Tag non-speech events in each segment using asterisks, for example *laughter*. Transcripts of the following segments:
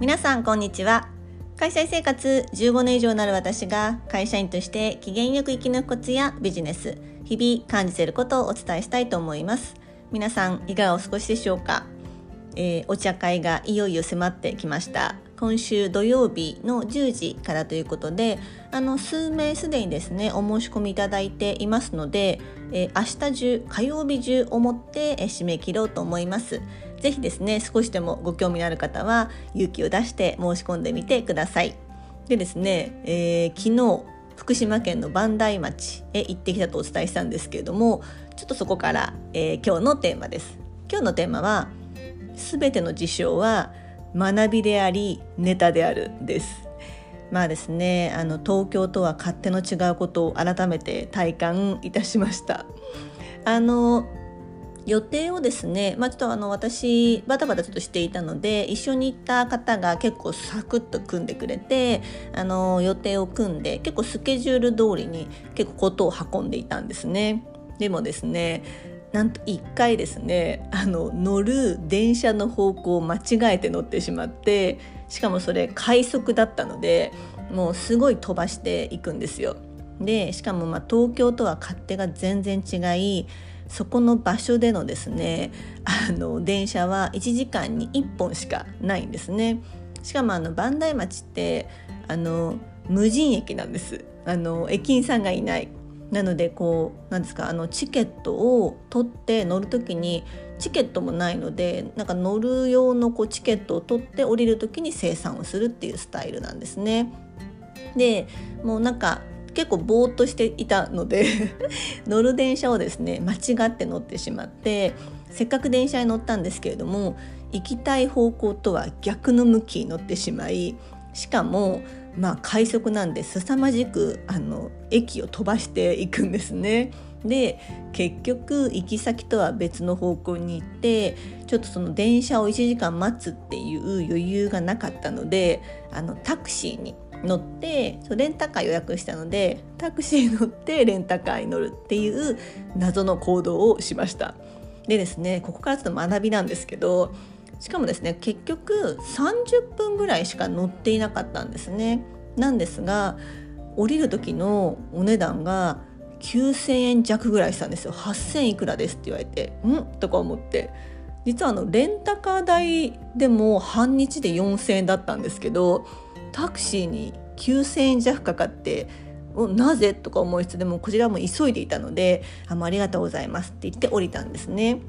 皆さんこんにちは。会社員生活15年以上なる私が会社員として機嫌よく生き抜くコツやビジネス日々感じていることをお伝えしたいと思います。皆さんいかがお過ごしでしょうか、えー、お茶会がいよいよ迫ってきました。今週土曜日の10時からということであの数名すでにですねお申し込みいただいていますので、えー、明日中火曜日中をもって、えー、締め切ろうと思います。ぜひですね少しでもご興味のある方は勇気を出して申し込んでみてください。でですね、えー、昨日福島県の磐梯町へ行ってきたとお伝えしたんですけれどもちょっとそこから、えー、今日のテーマです。今日のテーマは全ての事象は学びでありネタであるです。まあですねあの東京とは勝手の違うことを改めて体感いたしました。あの予定をですね、まあ、ちょっとあの私バタバタちょっとしていたので一緒に行った方が結構サクッと組んでくれてあの予定を組んで結構スケジュール通りに結構ことを運んでいたんですね。でもですねなんと1回ですねあの乗る電車の方向を間違えて乗ってしまってしかもそれ快速だったのでもうすごい飛ばしていくんですよ。でしかもま東京とは勝手が全然違いそこの場所でのですねあの電車は1時間に1本しかないんですね。しかもあの磐梯町ってあの無人駅なんですあの駅員さんがいないなのでこうなんですかあのチケットを取って乗る時にチケットもないのでなんか乗る用のこうチケットを取って降りる時に生産をするっていうスタイルなんですね。でもうなんか結構ぼーっとしていたので *laughs* 乗る電車をですね間違って乗ってしまってせっかく電車に乗ったんですけれども行きたい方向とは逆の向きに乗ってしまいしかもまあ快速なんで凄まじくあの駅を飛ばしていくんですね。で結局行き先とは別の方向に行ってちょっとその電車を1時間待つっていう余裕がなかったのであのタクシーに乗ってレンタカー予約したのでタクシー乗ってレンタカーに乗るっていう謎の行動をしました。でですねここからちょっと学びなんですけどしかもですね結局30分ぐらいしか乗っていなかったんですね。なんですが降りる時のお値段が9,000円弱ぐらいしたんですよ8,000いくらですって言われてん？とか思って実はあのレンタカー代でも半日で4,000円だったんですけどタクシーに9,000円弱かかってなぜ？とか思いつつでもこちらも急いでいたのであありがとうございますって言って降りたんですね。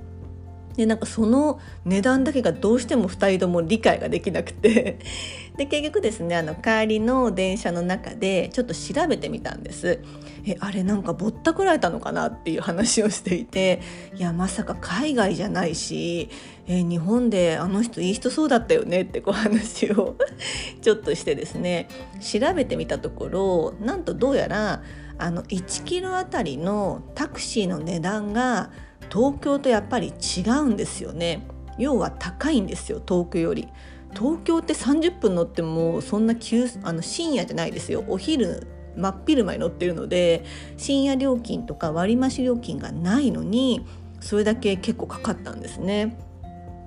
でなんかその値段だけがどうしても2人とも理解ができなくて。*laughs* で結局ですねあの帰りの電車の中でちょっと調べてみたんです。えあれなんかぼったくられたのかなっていう話をしていて。いやまさか海外じゃないしえ日本であの人いい人そうだったよねってこう話を *laughs* ちょっとしてですね。調べてみたところなんとどうやらあの1キロあたりのタクシーの値段が東京とやっぱり違うんですよね。要は高いんですよ東京より。東京って30分乗ってもそんな急あの深夜じゃないですよ。お昼真っ昼間に乗ってるので深夜料金とか割増料金がないのにそれだけ結構かかったんですね。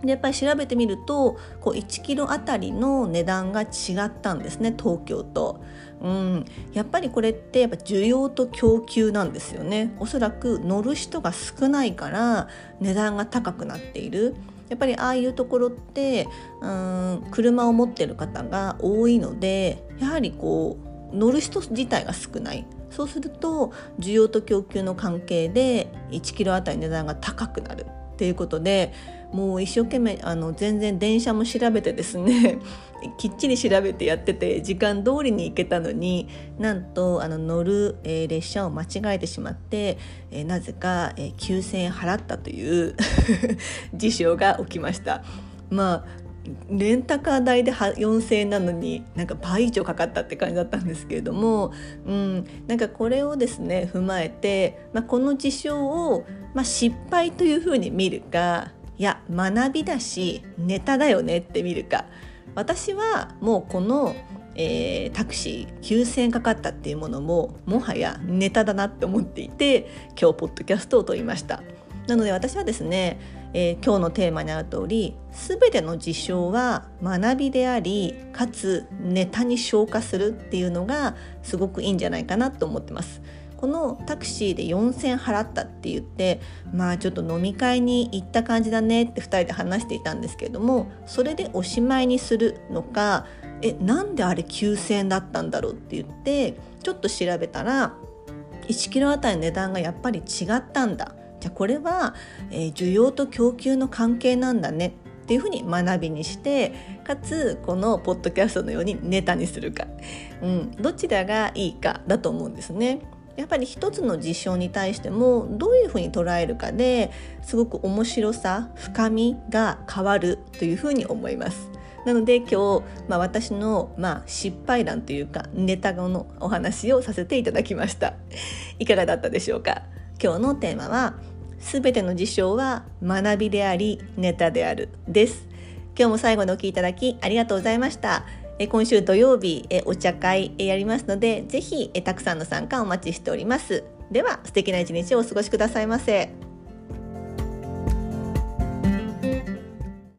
でやっぱり調べてみるとこう1キロあたりの値段が違ったんですね東京と。うん、やっぱりこれってやっぱ需要と供給なんですよね。おそらく乗る人が少ないから値段が高くなっている。やっぱりああいうところってうん車を持ってる方が多いのでやはりこう乗る人自体が少ない。そうすると需要と供給の関係で1キロあたり値段が高くなるっていうことでもう一生懸命あの全然電車も調べてですね *laughs* きっちり調べてやってて時間通りに行けたのになんとあの乗る、えー、列車を間違えてしまって、えー、なぜか、えー、9,000円払ったという *laughs* 事象が起きました。まあレンタカー代で4,000円なのになんか倍以上かかったって感じだったんですけれども、うん、なんかこれをですね踏まえて、まあ、この事象を、まあ、失敗というふうに見るかいや学びだしネタだよねって見るか私はもうこの、えー、タクシー9,000円かかったっていうものももはやネタだなって思っていて今日ポッドキャストを撮りました。なので私はですね、えー、今日のテーマにある通り全ての事象は学びでありかつネタに消化するっていうのがすごくいいんじゃないかなと思ってます。このタクシーで4,000払ったって言ってまあちょっと飲み会に行った感じだねって2人で話していたんですけれどもそれでおしまいにするのかえなんであれ9,000円だったんだろうって言ってちょっと調べたら1キロあたりの値段がやっぱり違ったんだ。じゃあこれは、えー、需要と供給の関係なんだね。っていうふうに学びにしてかつこのポッドキャストのようにネタにするか、うん、どちらがいいかだと思うんですね。やっぱり一つの事象に対してもどういうふうに捉えるかですごく面白さ深みが変わるというふうに思います。なので今日、まあ、私の、まあ、失敗談というかネタのお話をさせていただきました。いかがだったでしょうか？今日のテーマは全ての事象は学びでありネタであるです今日も最後のお聞きいただきありがとうございました今週土曜日お茶会やりますのでぜひたくさんの参加お待ちしておりますでは素敵な一日をお過ごしくださいませ。